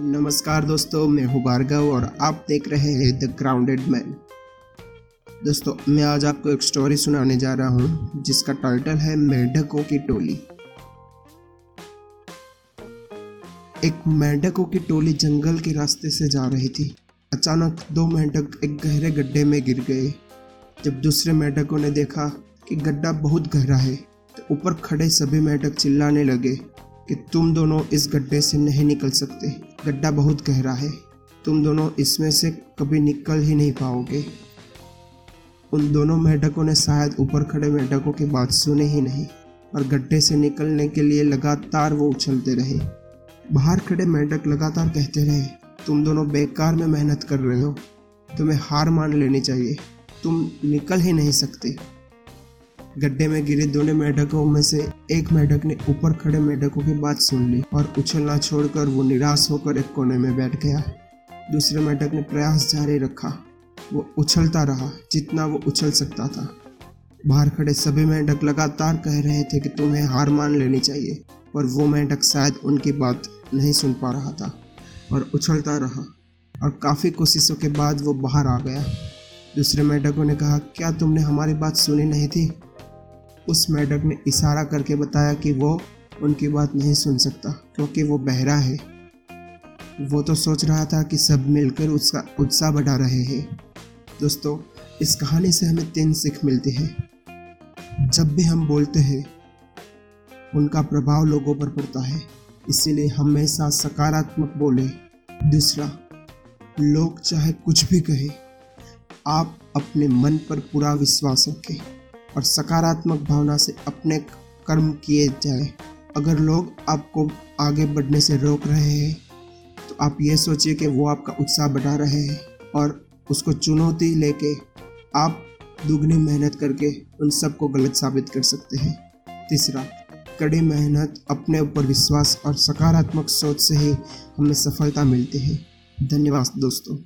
नमस्कार दोस्तों, मैं हूँ भार्गव और आप देख रहे हैं द ग्राउंडेड मैन दोस्तों, मैं आज आपको एक स्टोरी सुनाने जा रहा हूँ, जिसका टाइटल है मेंढकों की टोली। एक मेंढकों की टोली जंगल के रास्ते से जा रही थी। अचानक दो मेंढक एक गहरे गड्ढे में गिर गए। जब दूसरे मेंढकों ने देखा कि गड्ढा बहुत गहरा है तो ऊपर खड़े सभी मेंढक चिल्लाने लगे। कि तुम दोनों इस गड्ढे से नहीं निकल सकते। गड्ढा बहुत गहरा है। तुम दोनों इसमें से कभी निकल ही नहीं पाओगे। उन दोनों मेढकों ने शायद ऊपर खड़े मेढकों की बात सुनी ही नहीं और गड्ढे से निकलने के लिए लगातार वो उछलते रहे। बाहर खड़े मेढक लगातार कहते रहे, तुम दोनों बेकार में मेहनत कर रहे हो। तुम्हें हार मान लेनी चाहिए। तुम निकल ही नहीं सकते। गड्ढे में गिरे दोनों मेढकों में से एक मेढक ने ऊपर खड़े मेढकों की बात सुन ली और उछलना छोड़कर वो निराश होकर एक कोने में बैठ गया। दूसरे मेढक ने प्रयास जारी रखा। वो उछलता रहा, जितना वो उछल सकता था। बाहर खड़े सभी मेंढक लगातार कह रहे थे कि तुम्हें हार मान लेनी चाहिए, पर वो मेंढक शायद उनकी बात नहीं सुन पा रहा था और उछलता रहा और काफ़ी कोशिशों के बाद वो बाहर आ गया। दूसरे मेंढकों ने कहा, क्या तुमने हमारी बात सुनी नहीं थी? उस मेढक ने इशारा करके बताया कि वो उनकी बात नहीं सुन सकता, क्योंकि वो बहरा है। वो तो सोच रहा था कि सब मिलकर उसका उत्साह बढ़ा रहे हैं। दोस्तों, इस कहानी से हमें तीन सीख मिलती है। जब भी हम बोलते हैं, उनका प्रभाव लोगों पर पड़ता है। इसीलिए हमेशा सकारात्मक बोले। दूसरा, लोग चाहे कुछ भी कहे, आप अपने मन पर पूरा विश्वास रखें। और सकारात्मक भावना से अपने कर्म किए जाए। अगर लोग आपको आगे बढ़ने से रोक रहे हैं तो आप ये सोचिए कि वो आपका उत्साह बढ़ा रहे हैं और उसको चुनौती लेके आप दुगनी मेहनत करके उन सबको गलत साबित कर सकते हैं। तीसरा, कड़ी मेहनत अपने ऊपर विश्वास और सकारात्मक सोच से ही हमें सफलता मिलती है। धन्यवाद दोस्तों।